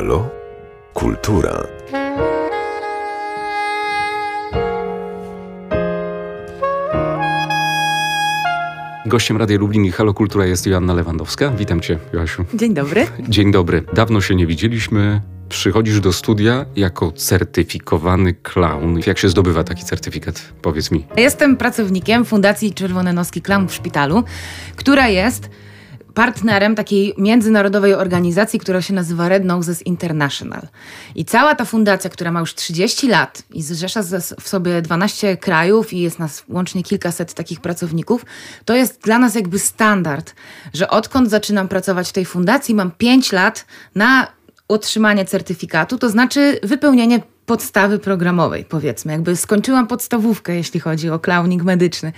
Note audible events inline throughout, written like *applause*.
Halo? Kultura. Gościem Radia Lublin i Halo Kultura jest Joanna Lewandowska. Witam cię, Joasiu. Dzień dobry. Dzień dobry. Dawno się nie widzieliśmy. Przychodzisz do studia jako certyfikowany clown. Jak się zdobywa taki certyfikat? Powiedz mi. Jestem pracownikiem Fundacji Czerwone Noski Clown w Szpitalu, która jest partnerem takiej międzynarodowej organizacji, która się nazywa Red Noses International. I cała ta fundacja, która ma już 30 lat i zrzesza w sobie 12 krajów i jest nas łącznie kilkaset takich pracowników, to jest dla nas jakby standard, że odkąd zaczynam pracować w tej fundacji, mam 5 lat na otrzymanie certyfikatu, to znaczy wypełnienie podstawy programowej, powiedzmy. Jakby skończyłam podstawówkę, jeśli chodzi o clowning medyczny.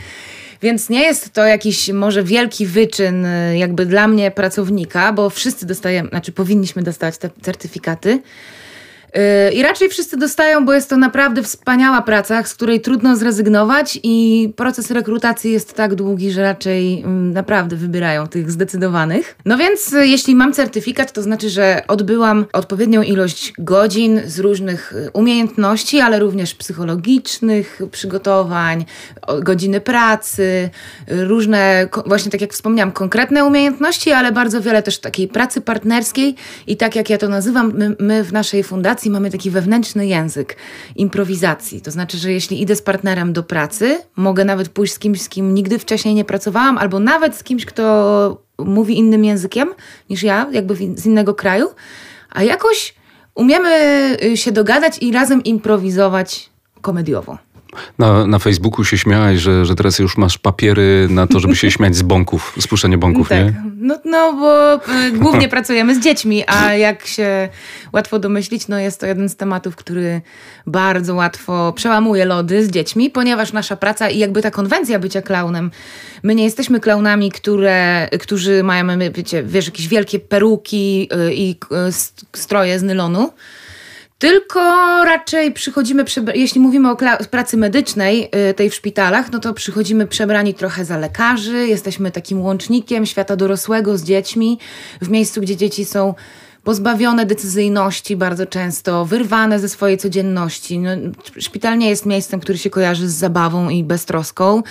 Więc nie jest to jakiś może wielki wyczyn y, jakby dla mnie pracownika, bo wszyscy dostajemy, znaczy powinniśmy dostawać te certyfikaty. I raczej wszyscy dostają, bo jest to naprawdę wspaniała praca, z której trudno zrezygnować i proces rekrutacji jest tak długi, że raczej mm, naprawdę wybierają tych zdecydowanych. No więc y, jeśli mam certyfikat, to znaczy, że odbyłam odpowiednią ilość godzin z różnych y, umiejętności, ale również psychologicznych przygotowań, godziny pracy, różne, właśnie tak jak wspomniałam, konkretne umiejętności, ale bardzo wiele też takiej pracy partnerskiej i tak jak ja to nazywam, my, my w naszej fundacji improwizacji mamy taki wewnętrzny język improwizacji. To znaczy, że jeśli idę z partnerem do pracy, mogę nawet pójść z kimś, z kim nigdy wcześniej nie pracowałam, albo nawet z kimś, kto mówi innym językiem niż ja, jakby z innego kraju, a jakoś umiemy y, się dogadać i razem improwizować komediowo. Na, na Facebooku się śmiałaś, że, że teraz już masz papiery na to, żeby się *laughs* śmiać z bąków, z puszczania bąków, tak. nie? No, no bo y, głównie *laughs* pracujemy z dziećmi, a jak się łatwo domyślić, no jest to jeden z tematów, który bardzo łatwo przełamuje lody z dziećmi, ponieważ nasza praca i jakby ta konwencja bycia klaunem, my nie jesteśmy klaunami, które, którzy mają, wiecie, wiesz, jakieś wielkie peruki y, i y, stroje z nylonu, tylko raczej przychodzimy, jeśli mówimy o pracy medycznej, y, tej w szpitalach, no to przychodzimy przebrani trochę za lekarzy, jesteśmy takim łącznikiem świata dorosłego z dziećmi, w miejscu, gdzie dzieci są pozbawione decyzyjności bardzo często, wyrwane ze swojej codzienności. No, szpital nie jest miejscem, który się kojarzy z zabawą i beztroską.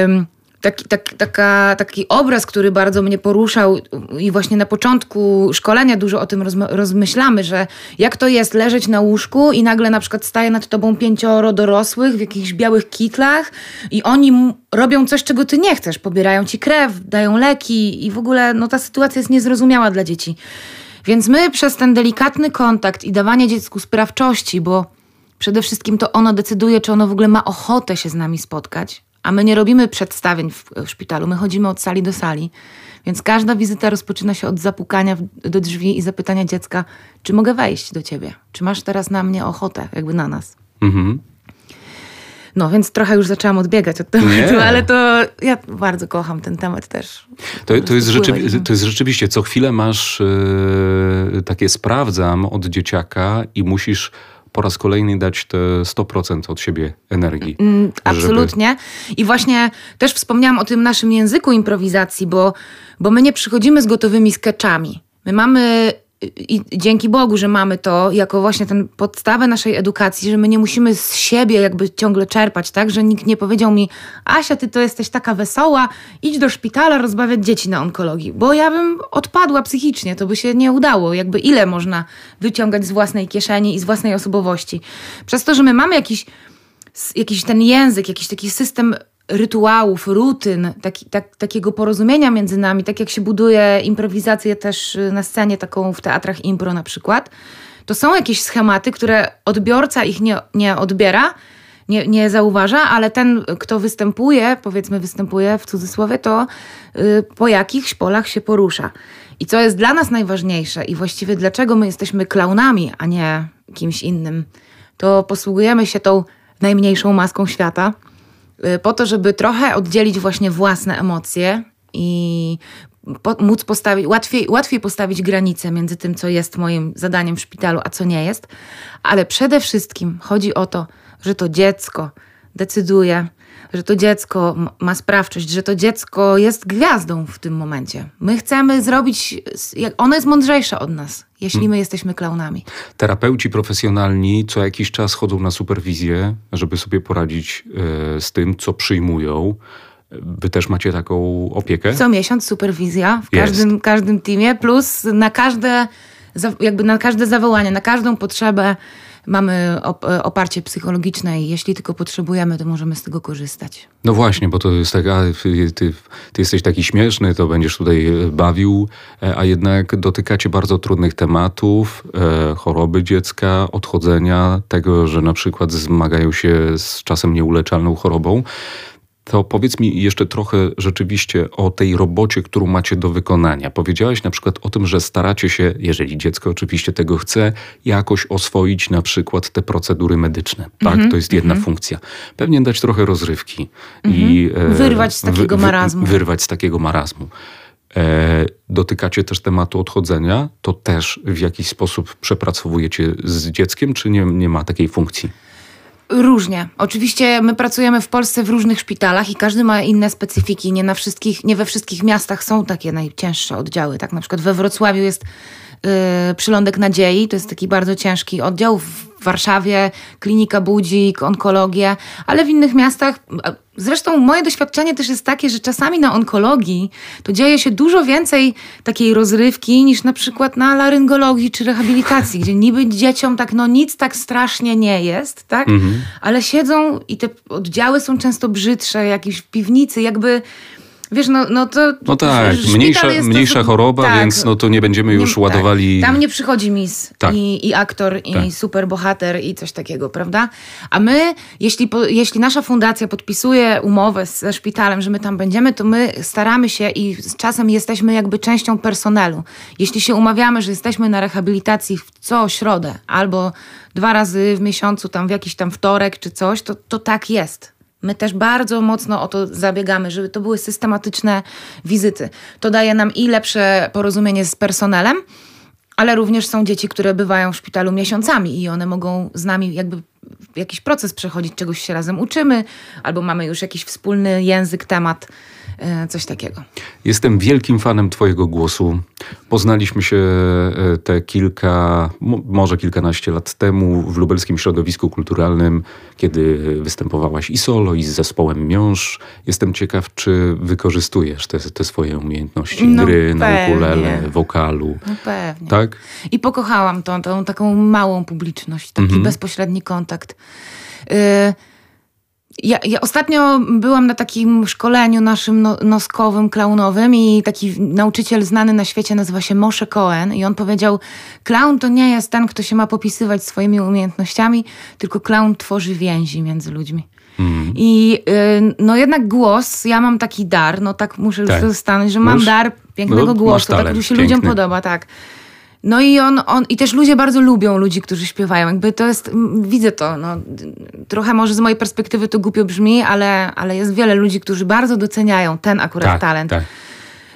Um, taki, taki, taka, taki obraz, który bardzo mnie poruszał i właśnie na początku szkolenia dużo o tym rozmyślamy, że jak to jest leżeć na łóżku i nagle na przykład staje nad tobą pięcioro dorosłych w jakichś białych kitlach i oni robią coś, czego ty nie chcesz. Pobierają ci krew, dają leki i w ogóle no, ta sytuacja jest niezrozumiała dla dzieci. Więc my przez ten delikatny kontakt i dawanie dziecku sprawczości, bo przede wszystkim to ono decyduje, czy ono w ogóle ma ochotę się z nami spotkać, a my nie robimy przedstawień w, w szpitalu, my chodzimy od sali do sali. Więc każda wizyta rozpoczyna się od zapukania do drzwi i zapytania dziecka, czy mogę wejść do ciebie? Czy masz teraz na mnie ochotę, jakby na nas? Mhm. No, więc trochę już zaczęłam odbiegać od tematu, nie. ale to ja bardzo kocham ten temat też. To, to, jest, rzeczywi- to jest rzeczywiście, co chwilę masz yy, takie sprawdzam od dzieciaka i musisz po raz kolejny dać te 100% od siebie energii. Mm, absolutnie. Żeby... I właśnie też wspomniałam o tym naszym języku improwizacji, bo, bo my nie przychodzimy z gotowymi sketchami. My mamy i dzięki Bogu, że mamy to jako właśnie tę podstawę naszej edukacji, że my nie musimy z siebie jakby ciągle czerpać, tak? Że nikt nie powiedział mi, Asia, ty to jesteś taka wesoła, idź do szpitala rozbawiać dzieci na onkologii, bo ja bym odpadła psychicznie, to by się nie udało. Jakby ile można wyciągać z własnej kieszeni i z własnej osobowości. Przez to, że my mamy jakiś, jakiś ten język, jakiś taki system rytuałów, rutyn, taki, tak, takiego porozumienia między nami, tak jak się buduje improwizację też y, na scenie, taką w teatrach impro na przykład, to są jakieś schematy, które odbiorca ich nie, nie odbiera, nie, nie zauważa, ale ten, kto występuje, powiedzmy występuje w cudzysłowie, to y, po jakichś polach się porusza. I co jest dla nas najważniejsze i właściwie dlaczego my jesteśmy klaunami, a nie kimś innym, to posługujemy się tą najmniejszą maską świata – po to, żeby trochę oddzielić właśnie własne emocje i po, móc postawić, łatwiej, łatwiej postawić granice między tym, co jest moim zadaniem w szpitalu, a co nie jest. Ale przede wszystkim chodzi o to, że to dziecko decyduje, że to dziecko ma sprawczość, że to dziecko jest gwiazdą w tym momencie. My chcemy zrobić, ono jest mądrzejsze od nas. Jeśli hmm. my jesteśmy klaunami. Terapeuci profesjonalni co jakiś czas chodzą na superwizję, żeby sobie poradzić e, z tym, co przyjmują. Wy też macie taką opiekę? Co miesiąc superwizja w każdym, każdym teamie, plus na każde, jakby na każde zawołanie, na każdą potrzebę mamy oparcie psychologiczne i jeśli tylko potrzebujemy, to możemy z tego korzystać. No właśnie, bo to jest tak, a ty, ty, ty jesteś taki śmieszny, to będziesz tutaj e, bawił, e, a jednak dotykacie bardzo trudnych tematów, e, choroby dziecka, odchodzenia, tego, że na przykład zmagają się z czasem nieuleczalną chorobą to powiedz mi jeszcze trochę rzeczywiście o tej robocie, którą macie do wykonania. Powiedziałaś na przykład o tym, że staracie się, jeżeli dziecko oczywiście tego chce, jakoś oswoić na przykład te procedury medyczne. Tak, mm -hmm, to jest jedna mm -hmm. funkcja. Pewnie dać trochę rozrywki mm -hmm. i mhm. e, wyrwać z takiego marazmu. Wyrwać z takiego marazmu. E, dotykacie też tematu odchodzenia, to też w jakiś sposób przepracowujecie z dzieckiem, czy nie, nie ma takiej funkcji? Różnie. Oczywiście my pracujemy w Polsce w różnych szpitalach i każdy ma inne specyfiki. Nie, na wszystkich, nie we wszystkich miastach są takie najcięższe oddziały. Tak, na przykład we Wrocławiu jest Przylądek Nadziei, to jest taki bardzo ciężki oddział. W Warszawie klinika budzik, onkologia, ale w innych miastach. Zresztą moje doświadczenie też jest takie, że czasami na onkologii to dzieje się dużo więcej takiej rozrywki niż na przykład na laryngologii czy rehabilitacji, gdzie niby dzieciom tak no nic tak strasznie nie jest, tak? Mhm. Ale siedzą i te oddziały są często brzydsze, jakieś w piwnicy, jakby Wiesz, no, no to. No tak, mniejsza, mniejsza to, choroba, tak, więc no to nie będziemy już nie, ładowali. Tak. Tam nie przychodzi mis tak. i, i aktor, i tak. super bohater, i coś takiego, prawda? A my, jeśli, jeśli nasza fundacja podpisuje umowę ze szpitalem, że my tam będziemy, to my staramy się i z czasem jesteśmy jakby częścią personelu. Jeśli się umawiamy, że jesteśmy na rehabilitacji w co środę albo dwa razy w miesiącu, tam w jakiś tam wtorek czy coś, to, to tak jest. My też bardzo mocno o to zabiegamy, żeby to były systematyczne wizyty. To daje nam i lepsze porozumienie z personelem, ale również są dzieci, które bywają w szpitalu miesiącami i one mogą z nami jakby jakiś proces przechodzić, czegoś się razem uczymy, albo mamy już jakiś wspólny język, temat coś takiego. Jestem wielkim fanem Twojego głosu. Poznaliśmy się e, te kilka, może kilkanaście lat temu w lubelskim środowisku kulturalnym, kiedy występowałaś i solo, i z zespołem Miąż. Jestem ciekaw, czy wykorzystujesz te, te swoje umiejętności no gry pewnie. na ukulele, wokalu. No pewnie. Tak? I pokochałam tą, tą taką małą publiczność, taki mhm. bezpośredni kontakt. Y ja, ja, ostatnio byłam na takim szkoleniu naszym no, noskowym, klaunowym i taki nauczyciel znany na świecie nazywa się Moshe Cohen i on powiedział, klaun to nie jest ten, kto się ma popisywać swoimi umiejętnościami, tylko klaun tworzy więzi między ludźmi. Mm. I y, no jednak głos, ja mam taki dar, no tak muszę tak. stanąć, że mam dar pięknego no, głosu, tak, który się piękny. ludziom podoba, tak. No i on, on, i też ludzie bardzo lubią ludzi, którzy śpiewają. Jakby to jest, widzę to, no, trochę może z mojej perspektywy to głupio brzmi, ale, ale jest wiele ludzi, którzy bardzo doceniają ten akurat tak, talent. Tak.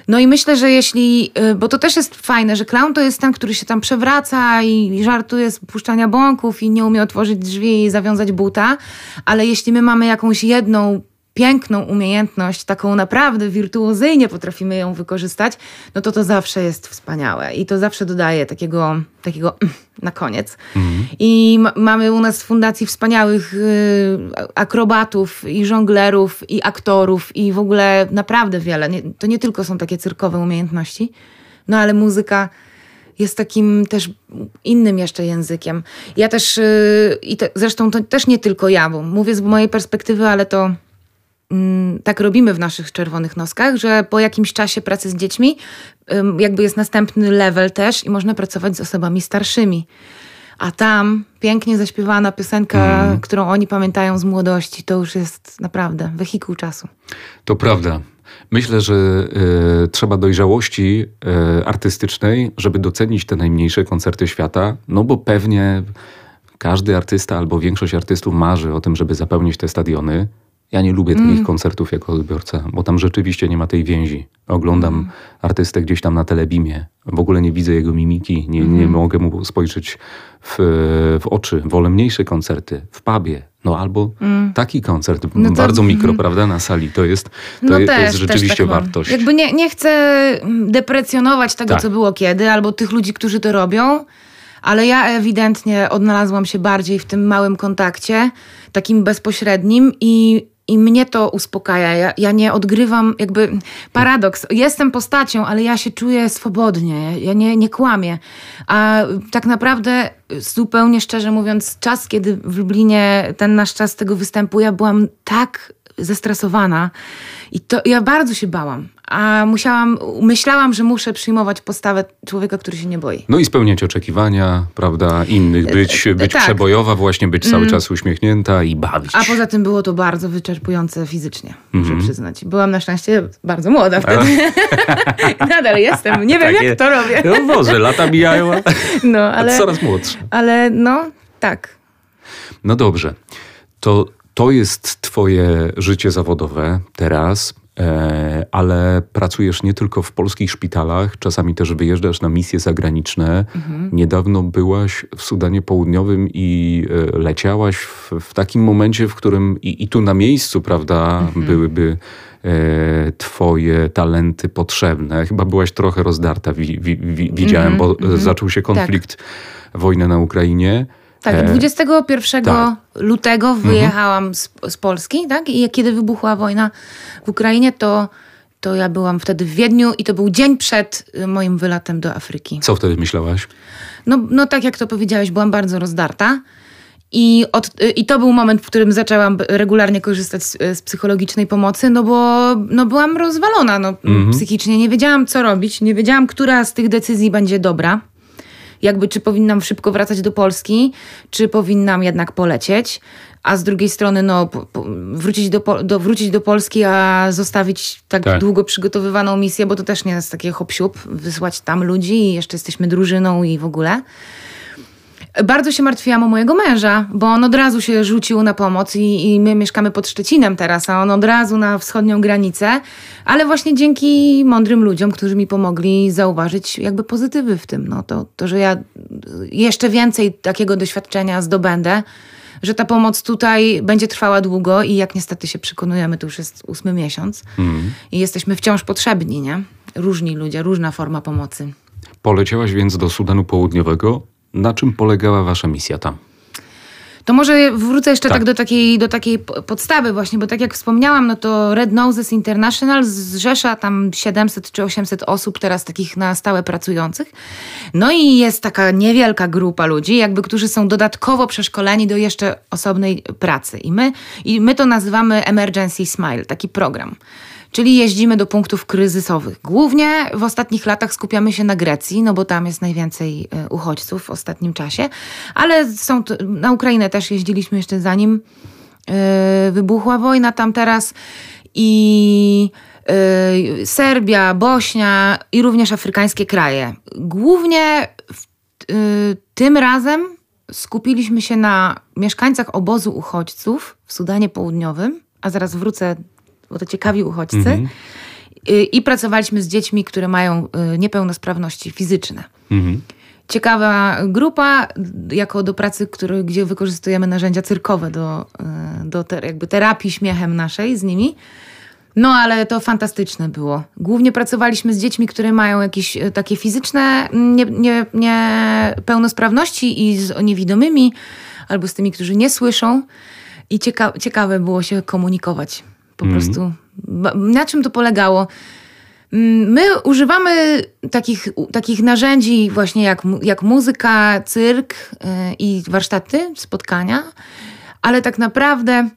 No i myślę, że jeśli, y, bo to też jest fajne, że clown to jest ten, który się tam przewraca i żartuje z puszczania bąków i nie umie otworzyć drzwi i zawiązać buta, ale jeśli my mamy jakąś jedną piękną umiejętność, taką naprawdę wirtuozyjnie potrafimy ją wykorzystać, no to to zawsze jest wspaniałe i to zawsze dodaje takiego, takiego *clears throat* na koniec. Mhm. I mamy u nas w fundacji wspaniałych y, akrobatów i żonglerów i aktorów i w ogóle naprawdę wiele. Nie, to nie tylko są takie cyrkowe umiejętności, no ale muzyka jest takim też innym jeszcze językiem. Ja też, yy, i te, zresztą to też nie tylko ja, bo mówię z mojej perspektywy, ale to tak robimy w naszych czerwonych noskach, że po jakimś czasie pracy z dziećmi jakby jest następny level też i można pracować z osobami starszymi. A tam pięknie zaśpiewana piosenka, mm. którą oni pamiętają z młodości, to już jest naprawdę wehikuł czasu. To prawda. Myślę, że y, trzeba dojrzałości y, artystycznej, żeby docenić te najmniejsze koncerty świata, no bo pewnie każdy artysta albo większość artystów marzy o tym, żeby zapełnić te stadiony Ja nie lubię takich koncertów jako odbiorca, bo tam rzeczywiście nie ma tej więzi. Oglądam artystę gdzieś tam na telebimie, w ogóle nie widzę jego mimiki, nie, nie mogę mu spojrzeć w, w oczy. Wolę mniejsze koncerty w pubie, no albo taki koncert, No to- bardzo mikro, prawda, na sali. To jest, to, No je- to też, jest też rzeczywiście tak wartość. Jakby nie, nie chcę mm, deprecjonować tego, Tak. co było kiedy, albo tych ludzi, którzy to robią, ale ja ewidentnie odnalazłam się bardziej w tym małym kontakcie, takim bezpośrednim i, i mnie to uspokaja. Ja, ja nie odgrywam, jakby paradoks. Jestem postacią, ale ja się czuję swobodnie, ja nie, nie kłamię. A tak naprawdę, zupełnie szczerze mówiąc, czas, kiedy w Lublinie ten nasz czas tego występu, ja byłam tak zestresowana i to ja bardzo się bałam, a musiałam, myślałam, że muszę przyjmować postawę człowieka, który się nie boi. No i spełniać oczekiwania, prawda, innych, być, e, być tak. przebojowa, właśnie być cały czas uśmiechnięta i bawić. A poza tym było to bardzo wyczerpujące fizycznie, Mhm. muszę przyznać. Byłam na szczęście bardzo młoda wtedy. *laughs* Nadal jestem, nie wiem jak to robię. No może, lata mijają, *laughs* No, ale... coraz młodsza. ale no, tak. No dobrze. To, to jest twoje życie zawodowe teraz, e, ale pracujesz nie tylko w polskich szpitalach, czasami też wyjeżdżasz na misje zagraniczne. Niedawno byłaś w Sudanie Południowym i e, leciałaś w, w takim momencie, w którym i, i tu na miejscu, prawda, byłyby e, twoje talenty potrzebne. Chyba byłaś trochę rozdarta, wi, wi, wi, widziałem, bo e, zaczął się konflikt, wojna na Ukrainie. Tak, E, 21 tak. lutego wyjechałam z, z Polski, tak? I kiedy wybuchła wojna w Ukrainie, to, to ja byłam wtedy w Wiedniu i to był dzień przed y, moim wylatem do Afryki. Co wtedy myślałaś? No, no tak jak to powiedziałeś, byłam bardzo rozdarta. I, od, I to był moment, w którym zaczęłam regularnie korzystać z, z psychologicznej pomocy, no bo no byłam rozwalona no, psychicznie. Nie wiedziałam, co robić, nie wiedziałam, która z tych decyzji będzie dobra. Jakby, czy powinnam szybko wracać do Polski, czy powinnam jednak polecieć. A z drugiej strony, no, po, po, wrócić, do, do, wrócić do Polski, a zostawić tak, Tak. długo przygotowywaną misję, bo to też nie jest takie hop wysłać tam ludzi i jeszcze jesteśmy drużyną i w ogóle. Bardzo się martwiłam o mojego męża, bo on od razu się rzucił na pomoc i, i my mieszkamy pod Szczecinem teraz, a on od razu na wschodnią granicę, ale właśnie dzięki mądrym ludziom, którzy mi pomogli zauważyć jakby pozytywy w tym. No, to, to, że ja jeszcze więcej takiego doświadczenia zdobędę, że ta pomoc tutaj będzie trwała długo i jak niestety się przekonujemy, to już jest ósmy miesiąc i jesteśmy wciąż potrzebni, nie? Różni ludzie, różna forma pomocy. Poleciałaś więc do Sudanu Południowego. Na czym polegała wasza misja tam? To może wrócę jeszcze tak, Tak. do, takiej, do takiej po- podstawy właśnie, bo tak jak wspomniałam, no to Red Noses International zrzesza tam 700 czy 800 osób teraz takich na stałe pracujących. No i jest taka niewielka grupa ludzi, jakby, którzy są dodatkowo przeszkoleni do jeszcze osobnej pracy. I my, I my to nazywamy Emergency Smile, taki program. Czyli jeździmy do punktów kryzysowych. Głównie w ostatnich latach skupiamy się na Grecji, no bo tam jest najwięcej e, uchodźców w ostatnim czasie, ale są na Ukrainę też jeździliśmy jeszcze zanim e, wybuchła wojna tam teraz i e, Serbia, Bośnia i również afrykańskie kraje. Głównie w, tym razem skupiliśmy się na mieszkańcach obozu uchodźców w Sudanie Południowym, a zaraz wrócę, bo to ciekawi uchodźcy. Y, I pracowaliśmy z dziećmi, które mają y, niepełnosprawności fizyczne. Ciekawa grupa, jako do pracy, który, gdzie wykorzystujemy narzędzia cyrkowe do, y, do te, jakby terapii śmiechem naszej z nimi. No, ale to fantastyczne było. Głównie pracowaliśmy z dziećmi, które mają jakieś takie fizyczne nie, nie, niepełnosprawności i z niewidomymi, albo z tymi, którzy nie słyszą. I cieka ciekawe było się komunikować. Po prostu. Ba- Na czym to polegało? Mm, My używamy takich, takich narzędzi właśnie jak, jak muzyka, cyrk yy, i warsztaty, spotkania, ale tak naprawdę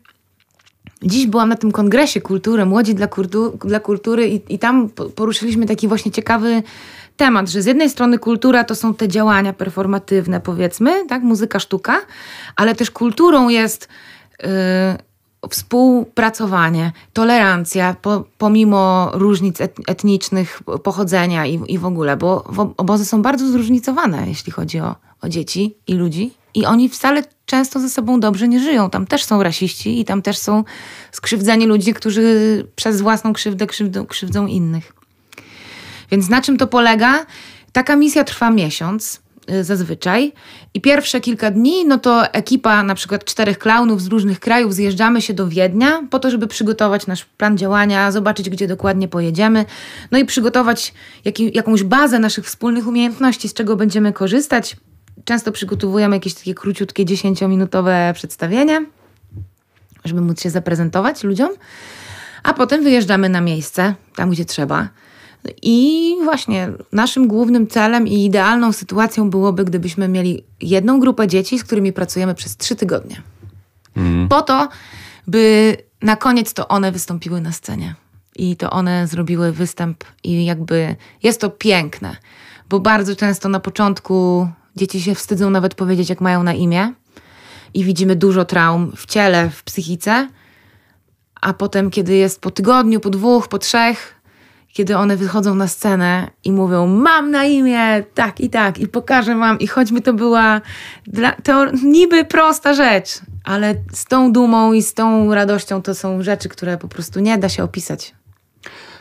Dziś byłam na tym kongresie kultury, Młodzi dla, kultu, dla kultury i, i tam po- poruszyliśmy taki właśnie ciekawy temat, że z jednej strony kultura to są te działania performatywne powiedzmy, tak, muzyka, sztuka, ale też kulturą jest yy, współpracowanie, tolerancja po, pomimo różnic et, etnicznych, pochodzenia i, i w ogóle, bo obozy są bardzo zróżnicowane, jeśli chodzi o, o dzieci i ludzi i oni wcale często ze sobą dobrze nie żyją. Tam też są rasiści i tam też są skrzywdzeni ludzie, którzy przez własną krzywdę krzywdą, krzywdzą innych. Więc na czym to polega? Taka misja trwa miesiąc zazwyczaj i pierwsze kilka dni, no to ekipa na przykład czterech klaunów z różnych krajów zjeżdżamy się do Wiednia po to, żeby przygotować nasz plan działania, zobaczyć gdzie dokładnie pojedziemy, no i przygotować jaki, jakąś bazę naszych wspólnych umiejętności, z czego będziemy korzystać. Często przygotowujemy jakieś takie króciutkie, dziesięciominutowe przedstawienie, żeby móc się zaprezentować ludziom, a potem wyjeżdżamy na miejsce, tam gdzie trzeba. I właśnie naszym głównym celem i idealną sytuacją byłoby, gdybyśmy mieli jedną grupę dzieci, z którymi pracujemy przez trzy tygodnie. Mm. Po to, by na koniec to one wystąpiły na scenie. I to one zrobiły występ, i jakby jest to piękne, bo bardzo często na początku dzieci się wstydzą nawet powiedzieć, jak mają na imię, i widzimy dużo traum w ciele, w psychice. A potem, kiedy jest po tygodniu, po dwóch, po trzech, kiedy one wychodzą na scenę i mówią: Mam na imię tak i tak, i pokażę wam, i choćby to była dla, to niby prosta rzecz, ale z tą dumą i z tą radością to są rzeczy, które po prostu nie da się opisać.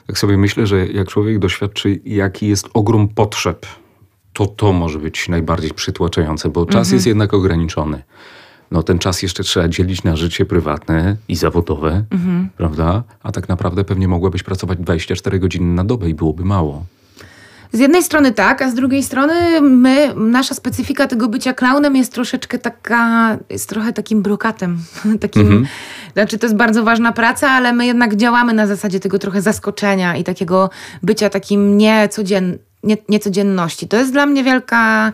Tak sobie myślę, że jak człowiek doświadczy, jaki jest ogrom potrzeb, to to może być najbardziej przytłaczające, bo czas mhm. jest jednak ograniczony no ten czas jeszcze trzeba dzielić na życie prywatne i zawodowe, mhm. prawda? A tak naprawdę pewnie mogłabyś pracować 24 godziny na dobę i byłoby mało. Z jednej strony tak, a z drugiej strony my, nasza specyfika tego bycia klaunem jest troszeczkę taka, jest trochę takim brokatem. *laughs* takim, mhm. Znaczy to jest bardzo ważna praca, ale my jednak działamy na zasadzie tego trochę zaskoczenia i takiego bycia takim niecodzien, nie, niecodzienności. To jest dla mnie wielka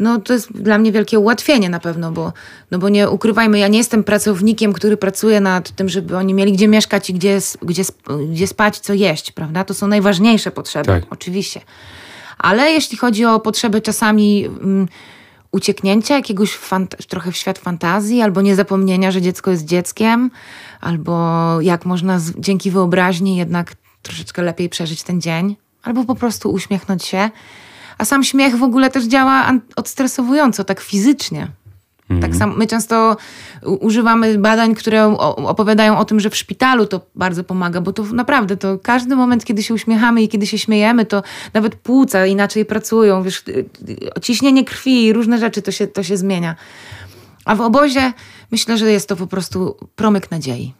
no to jest dla mnie wielkie ułatwienie na pewno, bo, no bo nie ukrywajmy, ja nie jestem pracownikiem, który pracuje nad tym, żeby oni mieli gdzie mieszkać i gdzie, gdzie, gdzie spać, co jeść, prawda? To są najważniejsze potrzeby, tak. oczywiście. Ale jeśli chodzi o potrzeby czasami um, ucieknięcia jakiegoś trochę w świat fantazji, albo niezapomnienia, że dziecko jest dzieckiem, albo jak można dzięki wyobraźni jednak troszeczkę lepiej przeżyć ten dzień, albo po prostu uśmiechnąć się, a sam śmiech w ogóle też działa odstresowująco, tak fizycznie. Mhm. Tak samo my często używamy badań, które opowiadają o tym, że w szpitalu to bardzo pomaga, bo to naprawdę to każdy moment, kiedy się uśmiechamy i kiedy się śmiejemy, to nawet płuca inaczej pracują, wiesz, y, y, ciśnienie krwi i różne rzeczy to się, to się zmienia. A w obozie myślę, że jest to po prostu promyk nadziei.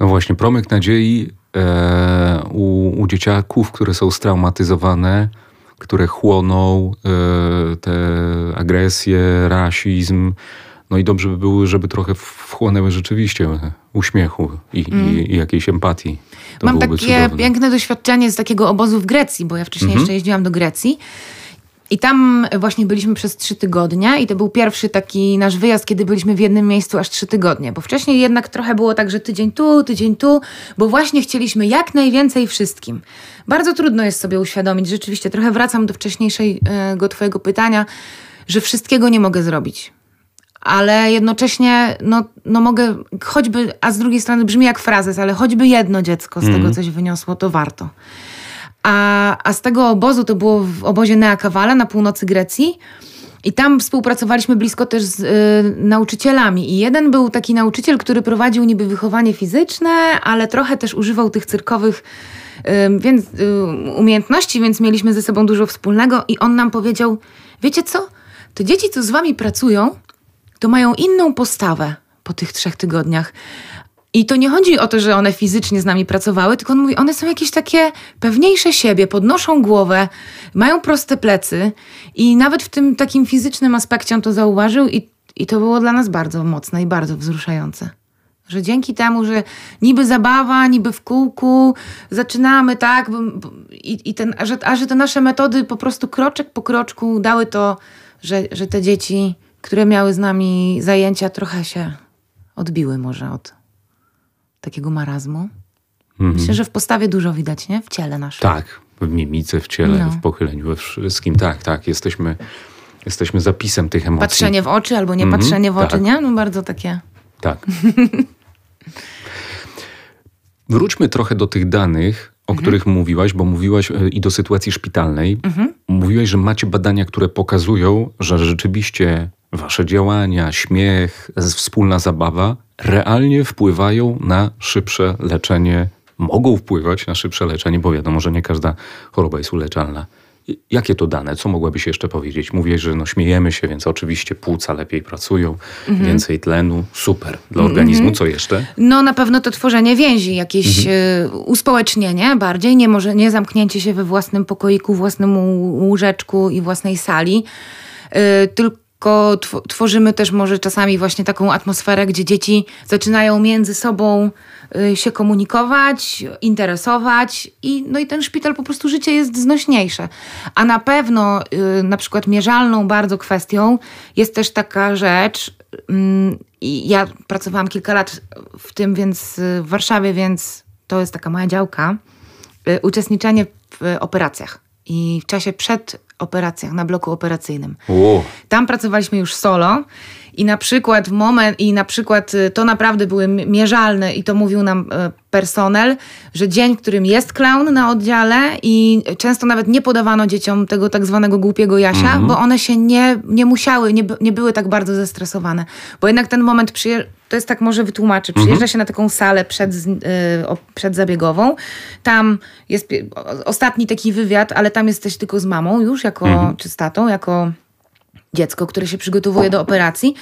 No właśnie, promyk nadziei e, u, u dzieciaków, które są straumatyzowane, które chłoną e, te agresje, rasizm. No i dobrze by było, żeby trochę wchłonęły rzeczywiście uśmiechu i, mm. i, i jakiejś empatii. To Mam takie cudowne. piękne doświadczenie z takiego obozu w Grecji, bo ja wcześniej mm -hmm. jeszcze jeździłam do Grecji. I tam właśnie byliśmy przez trzy tygodnie i to był pierwszy taki nasz wyjazd, kiedy byliśmy w jednym miejscu aż trzy tygodnie, bo wcześniej jednak trochę było tak, że tydzień tu, tydzień tu, bo właśnie chcieliśmy jak najwięcej wszystkim. Bardzo trudno jest sobie uświadomić, rzeczywiście trochę wracam do wcześniejszego twojego pytania, że wszystkiego nie mogę zrobić. Ale jednocześnie, no, no mogę, choćby, a z drugiej strony brzmi jak frazes, ale choćby jedno dziecko z mm. tego mhm. coś wyniosło, to warto. A, a z tego obozu, to było w obozie Neakawala na północy Grecji, i tam współpracowaliśmy blisko też z y, nauczycielami. I jeden był taki nauczyciel, który prowadził niby wychowanie fizyczne, ale trochę też używał tych cyrkowych y, więc, y, umiejętności, więc mieliśmy ze sobą dużo wspólnego. I on nam powiedział: Wiecie co? Te dzieci, co z wami pracują, to mają inną postawę po tych trzech tygodniach. I to nie chodzi o to, że one fizycznie z nami pracowały, tylko on mówi, one są jakieś takie pewniejsze siebie, podnoszą głowę, mają proste plecy i nawet w tym takim fizycznym aspekcie on to zauważył i, i to było dla nas bardzo mocne i bardzo wzruszające. Że dzięki temu, że niby zabawa, niby w kółku, zaczynamy tak, i, i ten, a, że, a że te nasze metody po prostu kroczek po kroczku dały to, że, że te dzieci, które miały z nami zajęcia, trochę się odbiły może od, takiego marazmu. Mhm. Myślę, że w postawie dużo widać, nie? W ciele naszym. Tak, w mimice, w ciele, no. w pochyleniu, we wszystkim. Tak, tak. Jesteśmy, jesteśmy zapisem tych emocji. Patrzenie w oczy albo nie mhm, patrzenie w oczy, tak. nie? No bardzo takie. Tak. *laughs* Wróćmy trochę do tych danych, o mhm. których mówiłaś, bo mówiłaś e, i do sytuacji szpitalnej. Mhm. Mówiłaś, że macie badania, które pokazują, że rzeczywiście wasze działania, śmiech, wspólna zabawa realnie wpływają na szybsze leczenie, mogą wpływać na szybsze leczenie, bo wiadomo, że nie każda choroba jest uleczalna. Jakie to dane? Co mogłabyś jeszcze powiedzieć? Mówię, że no śmiejemy się, więc oczywiście płuca lepiej pracują, mhm. więcej tlenu, super. Dla organizmu mhm. co jeszcze? No na pewno to tworzenie więzi, jakieś mhm. Y, uspołecznienie bardziej, nie może nie zamknięcie się we własnym pokoiku, własnym łóżeczku i własnej sali, y, tylko tworzymy też może czasami właśnie taką atmosferę, gdzie dzieci zaczynają między sobą Y, się komunikować, interesować i, no i ten szpital po prostu życie jest znośniejsze. A na pewno y, na przykład mierzalną bardzo kwestią jest też taka rzecz, mm, i ja pracowałam kilka lat w tym, więc y, w Warszawie, więc to jest taka moja działka, uczestniczenie w operacjach. I w czasie przed operacjach, na bloku operacyjnym. Wow. Tam pracowaliśmy już solo i na przykład moment, i na przykład y, to naprawdę były mierzalne i to mówił nam e, personel, że dzień, w którym jest clown na oddziale i często nawet nie podawano dzieciom tego tak zwanego głupiego Jasia, mm -hmm. bo one się nie, nie musiały, nie, nie były tak bardzo zestresowane. Bo jednak ten moment przyjeżdża to jest tak może wytłumaczę. Przyjeżdża mhm. się na taką salę przed, yy, przedzabiegową. Tam jest ostatni taki wywiad, ale tam jesteś tylko z mamą już, jako, mhm. czy z tatą, jako dziecko, które się przygotowuje do operacji.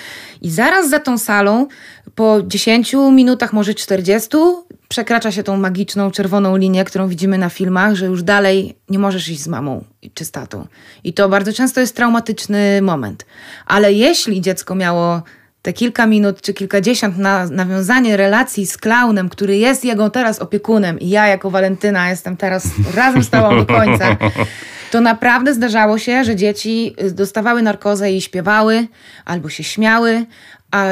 I zaraz za tą salą, po 10 minutach, może 40, przekracza się tą magiczną czerwoną linię, którą widzimy na filmach, że już dalej nie możesz iść z mamą czy z tatą. I to bardzo często jest traumatyczny moment. Ale jeśli dziecko miało te kilka minut czy kilkadziesiąt na nawiązanie relacji z klaunem, który jest jego teraz opiekunem i ja jako Walentyna jestem teraz *laughs* razem z tobą do końca, to naprawdę zdarzało się, że dzieci dostawały narkozę i śpiewały albo się śmiały, a,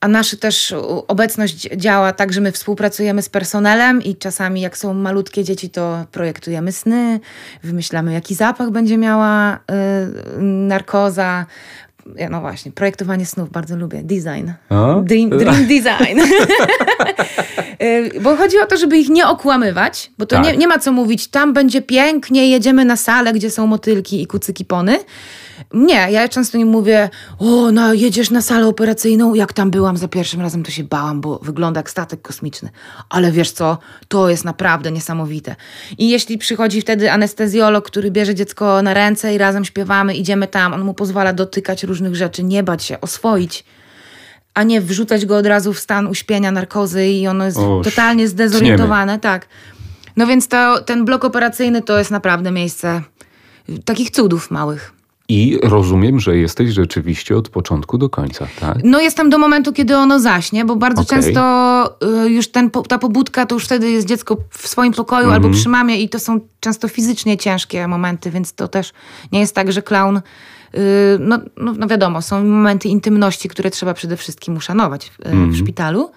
a nasza też obecność działa tak, że my współpracujemy z personelem i czasami jak są malutkie dzieci, to projektujemy sny, wymyślamy jaki zapach będzie miała y, narkoza, no właśnie, projektowanie snów bardzo lubię. Design. Dream, dream *laughs* design. *laughs* Y, bo chodzi o to, żeby ich nie okłamywać, bo to tak. nie, nie ma co mówić, tam będzie pięknie, jedziemy na salę, gdzie są motylki i kucyki pony nie, ja często nie mówię, o, no jedziesz na salę operacyjną, jak tam byłam za pierwszym razem, to się bałam, bo wygląda jak statek kosmiczny. Ale wiesz co, to jest naprawdę niesamowite. I jeśli przychodzi wtedy anestezjolog, który bierze dziecko na ręce i razem śpiewamy, idziemy tam, on mu pozwala dotykać różnych rzeczy, nie bać się, oswoić a nie wrzucać go od razu w stan uśpienia, narkozy i ono jest totalnie zdezorientowane. Tak. No więc to, ten blok operacyjny to jest naprawdę miejsce takich cudów małych. I rozumiem, że jesteś rzeczywiście od początku do końca, tak? No jestem do momentu, kiedy ono zaśnie, bo bardzo okay. często y, już ten, ta pobudka, to już wtedy jest dziecko w swoim pokoju mm -hmm. albo mhm. przy mamie i to są często fizycznie ciężkie momenty, więc to też nie jest tak, że clown y, no, no, no, wiadomo, są momenty intymności, które trzeba przede wszystkim uszanować w, mm -hmm. w mhm. szpitalu,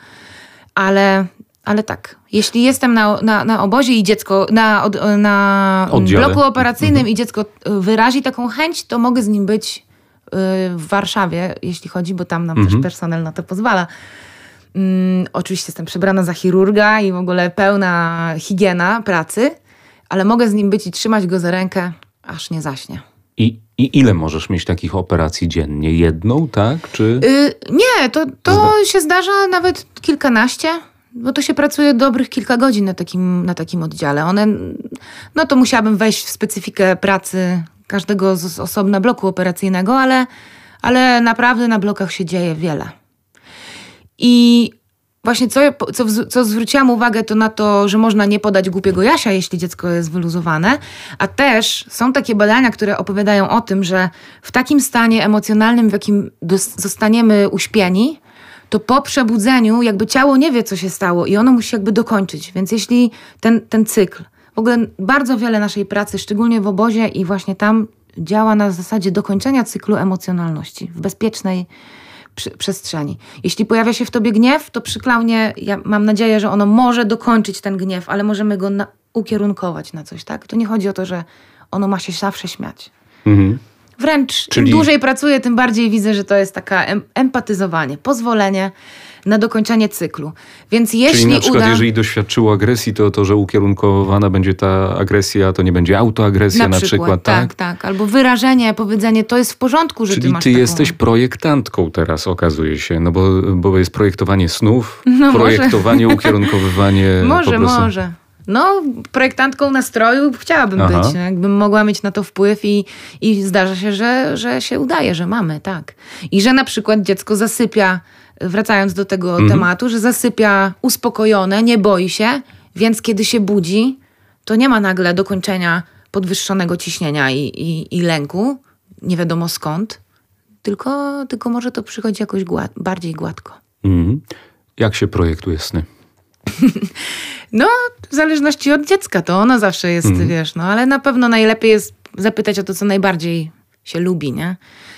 ale ale tak, jeśli jestem na, na, na obozie i dziecko, na, na bloku operacyjnym mhm. i dziecko wyrazi taką chęć, to mogę z nim być y, w Warszawie, jeśli chodzi, bo tam nam mhm. też personel na to pozwala. Um, oczywiście jestem przebrana za chirurga i w ogóle pełna higiena pracy, ale mogę z nim być i trzymać go za rękę, aż nie zaśnie. I, I ile możesz mieć takich operacji dziennie? Jedną, tak? Czy... Yy, nie, to, to się zdarza nawet kilkanaście bo to się pracuje dobrych kilka godzin na takim, na takim oddziale. One, no to musiałabym wejść w specyfikę pracy każdego z osobna bloku operacyjnego, ale, ale naprawdę na blokach się dzieje wiele. I właśnie co, co, co zwróciłam uwagę, to na to, że można nie podać głupiego jasia, jeśli dziecko jest wyluzowane, a też są takie badania, które opowiadają o tym, że w takim stanie emocjonalnym, w jakim zostaniemy uśpieni, to po przebudzeniu jakby ciało nie wie, co się stało i ono musi jakby dokończyć. Więc jeśli ten, ten cykl, w ogóle bardzo wiele naszej pracy, szczególnie w obozie i właśnie tam działa na zasadzie dokończenia cyklu emocjonalności w bezpiecznej przestrzeni. Jeśli pojawia się w tobie gniew, to przy klaunie ja mam nadzieję, że ono może dokończyć ten gniew, ale możemy go na, ukierunkować na coś, tak? To nie chodzi o to, że ono ma się zawsze śmiać. Mhm. Wręcz Czyli- im dłużej pracuję, tym bardziej widzę, że to jest taka em- empatyzowanie, pozwolenie na dokończenie cyklu. Więc jeśli Czyli na przykład, uda... jeżeli doświadczyło agresji, to to, że ukierunkowana będzie ta agresja, to nie będzie autoagresja na, przykład, tak? tak, tak. Albo wyrażenie, powiedzenie, to jest w porządku, że ty Czyli masz ty taką... jesteś projektantką teraz, okazuje się, no bo, bo jest projektowanie snów, No może. projektowanie, *laughs* ukierunkowywanie Może, prostu. może. No, projektantką nastroju chciałabym Aha. być. Jakbym mogła mieć na to wpływ i, i zdarza się, że, że się udaje, że mamy, tak. I że na przykład dziecko zasypia, wracając do tego Mhm. tematu, że zasypia uspokojone, nie boi się, więc kiedy się budzi, to nie ma nagle dokończenia podwyższonego ciśnienia i, i, i lęku, nie wiadomo skąd, tylko, tylko może to przychodzi jakoś gład, bardziej gładko. Mhm. Jak się projektuje sny? *laughs* No, w zależności od dziecka, to ono zawsze jest, Mhm. wiesz, no, ale na pewno najlepiej jest zapytać o to, co najbardziej się lubi, nie?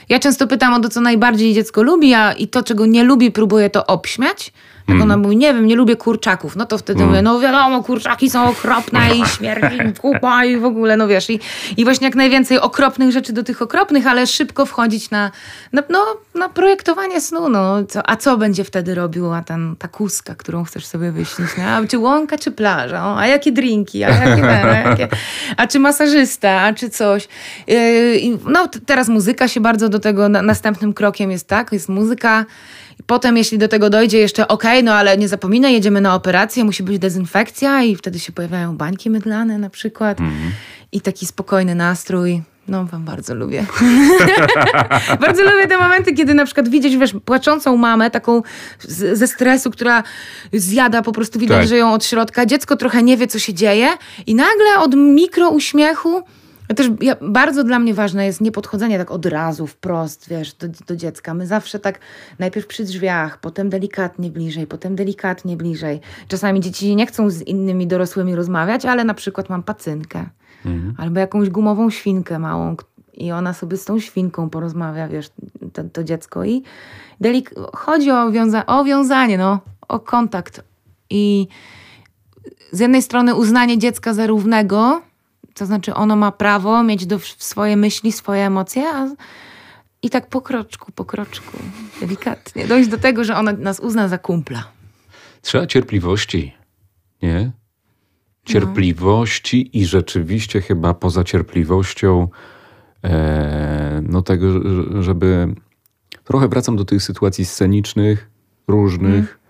Ja często pytam o to, co najbardziej dziecko lubi, a i to, czego nie lubi, próbuję to obśmiać. Jak ona mówi, nie wiem, nie lubię kurczaków, no to wtedy mówię, no wiadomo, kurczaki są okropne i *laughs* śmierdzi kupa i w ogóle, no wiesz, i, i właśnie jak najwięcej okropnych rzeczy do tych okropnych, ale szybko wchodzić na, na, no, na projektowanie snu, no. Co, a co będzie wtedy robiła ten, ta kuska, którą chcesz sobie wyśnić, nie? A czy łąka, czy plaża? O, a jakie drinki? A, jakie, a, jakie, a czy masażysta? A czy coś? Yy, no teraz muzyka się bardzo do tego, na, następnym krokiem jest tak, jest muzyka, i Potem, jeśli do tego dojdzie, jeszcze okej, no ale nie zapominaj, jedziemy na operację, musi być dezynfekcja i wtedy się pojawiają bańki mydlane na przykład i taki spokojny nastrój. No, wam bardzo lubię. *laughs* bardzo lubię te momenty, kiedy na przykład widzisz, wiesz, płaczącą mamę, taką z, ze stresu, która zjada, po prostu widać, Tak. że ją od środka. Dziecko trochę nie wie, co się dzieje i nagle od mikro uśmiechu też ja, bardzo dla mnie ważne jest nie podchodzenie tak od razu, wprost, wiesz, do, do dziecka. My zawsze tak najpierw przy drzwiach, potem delikatnie bliżej, potem delikatnie bliżej. Czasami dzieci nie chcą z innymi dorosłymi rozmawiać, ale na przykład mam pacynkę albo jakąś gumową świnkę małą i ona sobie z tą świnką porozmawia, wiesz, to, to dziecko i delik- chodzi o, wiąza- o wiązanie, no, o kontakt i z jednej strony uznanie dziecka za równego, to znaczy ono ma prawo mieć do, swoje myśli, swoje emocje, a, i tak po kroczku, po kroczku, delikatnie dojść do tego, że ono nas uzna za kumpla. Trzeba cierpliwości, nie? Cierpliwości i rzeczywiście chyba poza cierpliwością, e, no tego, że- żeby. Trochę wracam do tych sytuacji scenicznych, różnych. E,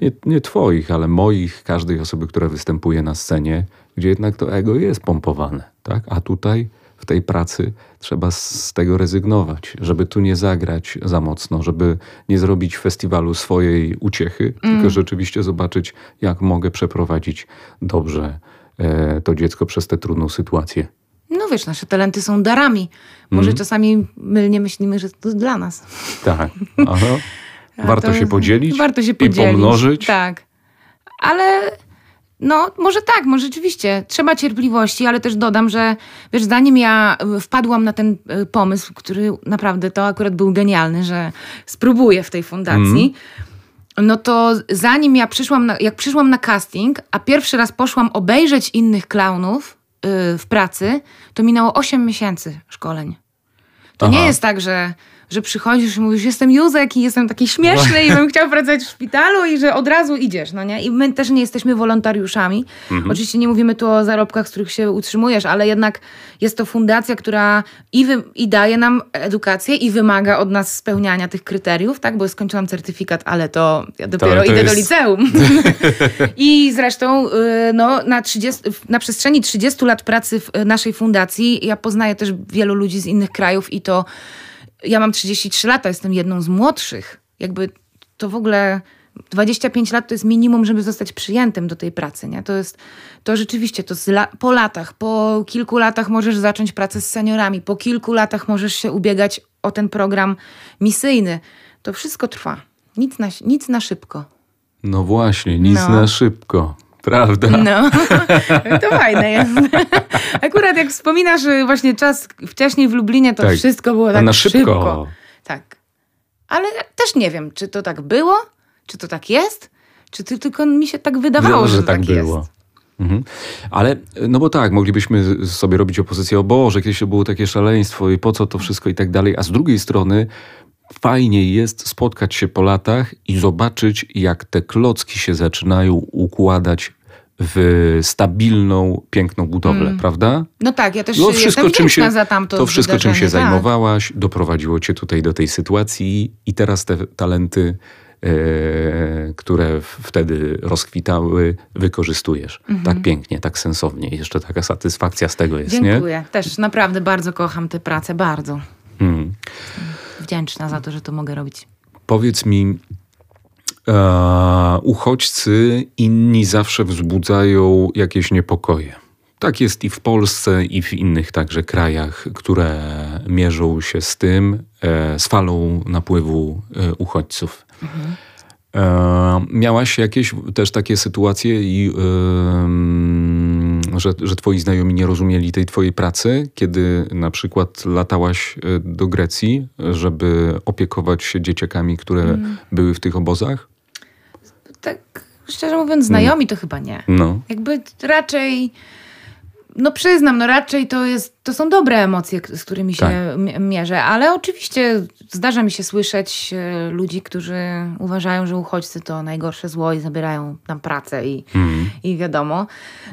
nie, nie twoich, ale moich, każdej osoby, która występuje na scenie, gdzie jednak to ego jest pompowane, tak? A tutaj w tej pracy trzeba z tego rezygnować, żeby tu nie zagrać za mocno, żeby nie zrobić festiwalu swojej uciechy, tylko rzeczywiście zobaczyć, jak mogę przeprowadzić dobrze e, to dziecko przez tę trudną sytuację. No wiesz, nasze talenty są darami. Może Mhm. czasami mylnie myślimy, że to dla nas. Tak. *laughs* Aha. Warto to się podzielić Warto się i podzielić. pomnożyć. Tak. Ale no, może tak, może rzeczywiście. Trzeba cierpliwości, ale też dodam, że wiesz, zanim ja y, wpadłam na ten y, pomysł, który naprawdę to akurat był genialny, że spróbuję w tej fundacji. No to zanim ja przyszłam, na, jak przyszłam na casting, a pierwszy raz poszłam obejrzeć innych klaunów y, w pracy, to minęło 8 miesięcy szkoleń. To nie Aha. jest tak, że, że przychodzisz i mówisz, jestem Józek i jestem taki śmieszny i bym chciał pracować w szpitalu i że od razu idziesz, no nie? I my też nie jesteśmy wolontariuszami. Oczywiście nie mówimy tu o zarobkach, z których się utrzymujesz, ale jednak jest to fundacja, która i, wy, i daje nam edukację i wymaga od nas spełniania tych kryteriów, tak? Bo skończyłam certyfikat, ale to ja dopiero to idę do jest- liceum. *laughs* I zresztą y, no, na, 30, na przestrzeni 30 lat pracy w y, naszej fundacji ja poznaję też wielu ludzi z innych krajów i to ja mam 33 lata, jestem jedną z młodszych. Jakby to w ogóle 25 lat to jest minimum, żeby zostać przyjętym do tej pracy. Nie? To jest to rzeczywiście to la, po latach, po kilku latach możesz zacząć pracę z seniorami, po kilku latach możesz się ubiegać o ten program misyjny. To wszystko trwa. Nic na, nic na szybko. No właśnie, nic No. na szybko. Prawda? No, *laughs* to fajne jest. *laughs* Akurat jak wspominasz y, właśnie czas wcześniej w Lublinie, to Tak. wszystko było A tak na szybko. Tak. Ale też nie wiem, czy to tak było, czy to tak jest, czy ty, tylko mi się tak wydawało, Że że, tak tak było. jest. Mhm. Ale, no bo tak, moglibyśmy sobie robić opozycję, o Boże, kiedyś to było takie szaleństwo i po co to wszystko i tak dalej, a z drugiej strony fajniej jest spotkać się po latach i zobaczyć, jak te klocki się zaczynają układać w stabilną, piękną budowlę, prawda? No tak, ja też No, jestem czym się, za tamto to wszystko, czym się tak. zajmowałaś, doprowadziło cię tutaj do tej sytuacji i teraz te talenty, e, które wtedy rozkwitały, wykorzystujesz. Mhm. Tak pięknie, tak sensownie. Jeszcze taka satysfakcja z tego jest, nie? Dziękuję. Też naprawdę bardzo kocham tę pracę, bardzo. Hmm. Wdzięczna za to, że to mogę robić. Powiedz mi, e, uchodźcy inni zawsze wzbudzają jakieś niepokoje. Tak jest i w Polsce, i w innych także krajach, które mierzą się z tym, e, z falą napływu e, uchodźców. E, miałaś jakieś też takie sytuacje, i, em, że, że twoi znajomi nie rozumieli tej twojej pracy, kiedy na przykład latałaś e, do Grecji, żeby opiekować się dzieciakami, które były w tych obozach? Tak, szczerze mówiąc, znajomi to chyba nie. No. Jakby raczej, no przyznam, no raczej to, jest, to są dobre emocje, z którymi się Tak. m- mierzę, ale oczywiście zdarza mi się słyszeć e, ludzi, którzy uważają, że uchodźcy to najgorsze zło i zabierają nam pracę i, i wiadomo.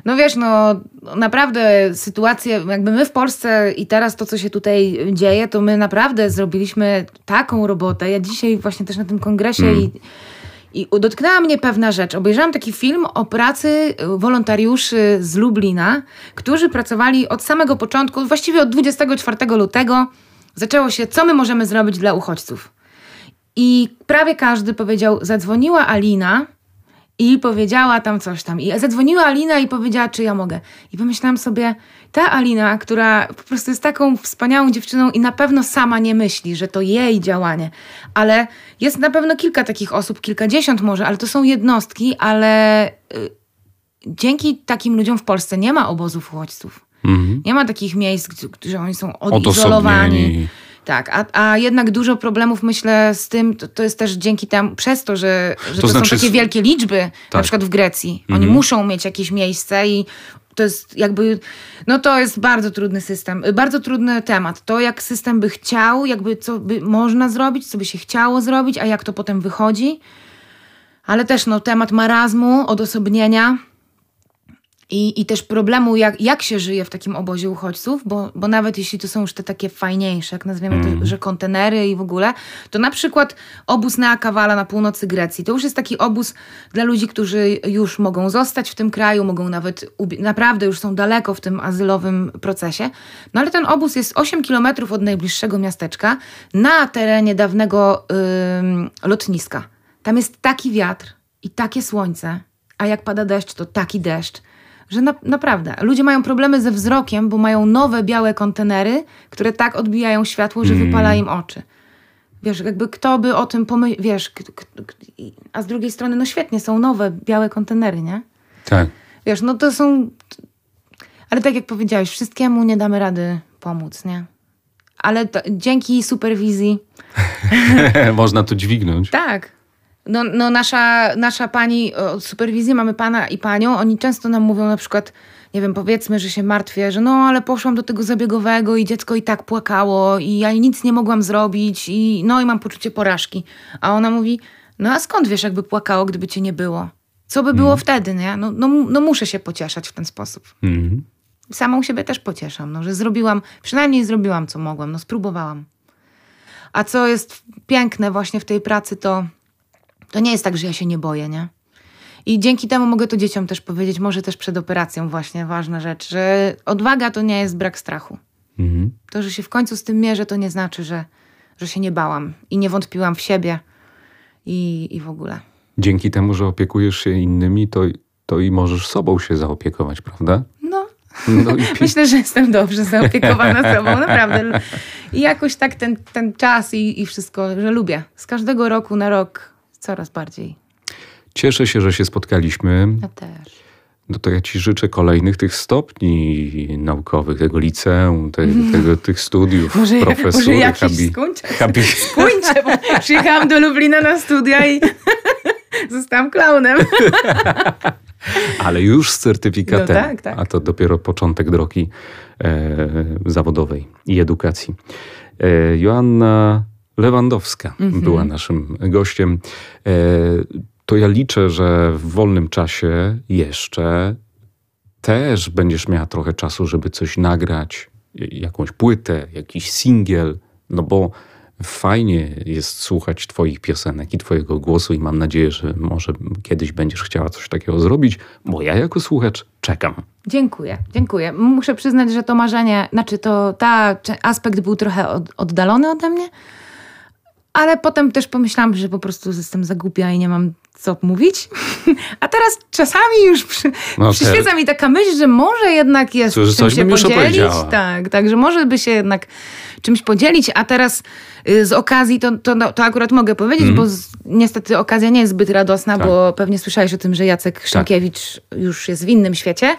No wiesz, no naprawdę sytuacje, jakby my w Polsce i teraz to, co się tutaj dzieje, to my naprawdę zrobiliśmy taką robotę. Ja dzisiaj właśnie też na tym kongresie i i dotknęła mnie pewna rzecz. Obejrzałam taki film o pracy y, wolontariuszy z Lublina, którzy pracowali od samego początku, właściwie od 24 lutego. Zaczęło się, co my możemy zrobić dla uchodźców. I prawie każdy powiedział, zadzwoniła Alina i powiedziała tam coś tam. I zadzwoniła Alina i powiedziała, czy ja mogę. I pomyślałam sobie, ta Alina, która po prostu jest taką wspaniałą dziewczyną i na pewno sama nie myśli, że to jej działanie, ale jest na pewno kilka takich osób, kilkadziesiąt może, ale to są jednostki, ale y, dzięki takim ludziom w Polsce nie ma obozów uchodźców. Mhm. Nie ma takich miejsc, gdzie, gdzie oni są odizolowani. Odosobnieni. Tak, a, a jednak dużo problemów myślę z tym, to, to jest też dzięki temu, przez to, że, że To to, znaczy są takie wielkie liczby, na Tak. przykład w Grecji. Oni muszą mieć jakieś miejsce i to jest jakby, no to jest bardzo trudny system, bardzo trudny temat. To jak system by chciał, jakby co by można zrobić, co by się chciało zrobić, a jak to potem wychodzi. Ale też no, temat marazmu, odosobnienia i, i też problemu, jak, jak się żyje w takim obozie uchodźców, bo, bo nawet jeśli to są już te takie fajniejsze, jak nazwiemy to, że kontenery i w ogóle, to na przykład obóz Nea Kavala na północy Grecji, to już jest taki obóz dla ludzi, którzy już mogą zostać w tym kraju, mogą nawet, naprawdę już są daleko w tym azylowym procesie. No ale ten obóz jest 8 kilometrów od najbliższego miasteczka na terenie dawnego ym, lotniska. Tam jest taki wiatr i takie słońce, a jak pada deszcz, to taki deszcz, że na, naprawdę ludzie mają problemy ze wzrokiem, bo mają nowe białe kontenery, które tak odbijają światło, że wypala im oczy. Wiesz, jakby kto by o tym pomyślał, wiesz, a z drugiej strony, no świetnie, są nowe białe kontenery, nie? Tak. Wiesz, no to są. Ale tak jak powiedziałeś, wszystkiemu nie damy rady pomóc, nie? Ale to, dzięki superwizji. *laughs* Można to dźwignąć. Tak. No, no nasza, nasza pani od superwizji, mamy pana i panią, oni często nam mówią na przykład, nie wiem, powiedzmy, że się martwię, że no ale poszłam do tego zabiegowego i dziecko i tak płakało i ja nic nie mogłam zrobić i no i mam poczucie porażki. A ona mówi, no a skąd wiesz, jakby płakało, gdyby cię nie było? Co by było wtedy, nie? No, no, no muszę się pocieszać w ten sposób. Mhm. Samą siebie też pocieszam, no, że zrobiłam, przynajmniej zrobiłam co mogłam, no spróbowałam. A co jest piękne właśnie w tej pracy, to, to nie jest tak, że ja się nie boję, nie? I dzięki temu mogę to dzieciom też powiedzieć, może też przed operacją właśnie ważna rzecz, że odwaga to nie jest brak strachu. Mhm. To, że się w końcu z tym mierzę, to nie znaczy, że, że się nie bałam i nie wątpiłam w siebie i, i w ogóle. Dzięki temu, że opiekujesz się innymi, to, to i możesz sobą się zaopiekować, prawda? No, No *laughs* Myślę, że jestem dobrze zaopiekowana *laughs* sobą, naprawdę. I jakoś tak ten, ten czas i, i wszystko, że lubię. Z każdego roku na rok coraz bardziej. cieszę się, że się spotkaliśmy. Ja też. No to ja ci życzę kolejnych tych stopni naukowych, tego liceum, te, tego, tych studiów, Może, może profesury, jakiś habi, skończę. habi, Skończę, bo *laughs* przyjechałam do Lublina na studia i *laughs* Zostałam klaunem. *laughs* Ale już z certyfikatem. No tak, tak. A to dopiero początek drogi e, zawodowej i edukacji. E, Joanna Lewandowska Mhm. była naszym gościem. E, to ja liczę, że w wolnym czasie jeszcze też będziesz miała trochę czasu, żeby coś nagrać, jakąś płytę, jakiś singiel, no bo fajnie jest słuchać Twoich piosenek i Twojego głosu, i mam nadzieję, że może kiedyś będziesz chciała coś takiego zrobić, bo ja jako słuchacz czekam. Dziękuję, dziękuję. Muszę przyznać, że to marzenie, znaczy to ta aspekt był trochę od, oddalony ode mnie, ale potem też pomyślałam, że po prostu jestem za głupia i nie mam co mówić. *laughs* A teraz czasami już przy, No przyświeca mi taka myśl, że może jednak jest Cóż, czymś coś się podzielić. Tak, tak, że może by się jednak czymś podzielić, a teraz y, z okazji to, to, to akurat mogę powiedzieć, bo z, niestety okazja nie jest zbyt radosna. Tak. bo pewnie słyszałeś o tym, że Jacek Szymkiewicz już jest w innym świecie,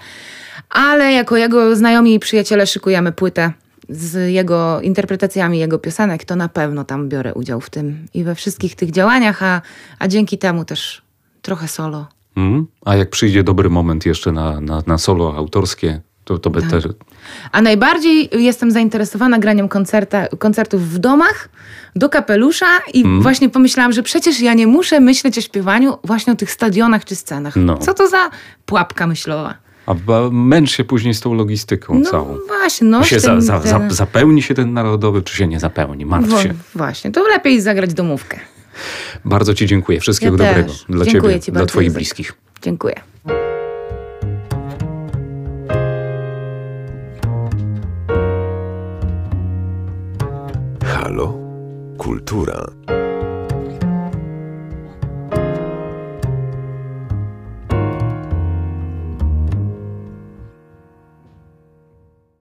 ale jako jego znajomi i przyjaciele szykujemy płytę z jego interpretacjami jego piosenek, to na pewno tam biorę udział w tym i we wszystkich tych działaniach, a, a dzięki temu też trochę solo. Mm? A jak przyjdzie dobry moment jeszcze na, na, na solo autorskie, to, to Tak. też... A najbardziej jestem zainteresowana graniem koncerta, koncertów w domach, do kapelusza i Mhm. właśnie pomyślałam, że przecież ja nie muszę myśleć o śpiewaniu właśnie o tych stadionach czy scenach. No. Co to za pułapka myślowa? A męcz się później z tą logistyką No całą. właśnie, no. się za, za, za, zapełni się ten narodowy, czy się nie zapełni? Martw się. Właśnie, to lepiej zagrać domówkę. Bardzo Ci dziękuję. Wszystkiego Ja dobrego też. dla Dziękuję Ciebie, ci dla bardzo, Twoich bliskich. Dziękuję. Halo? Kultura.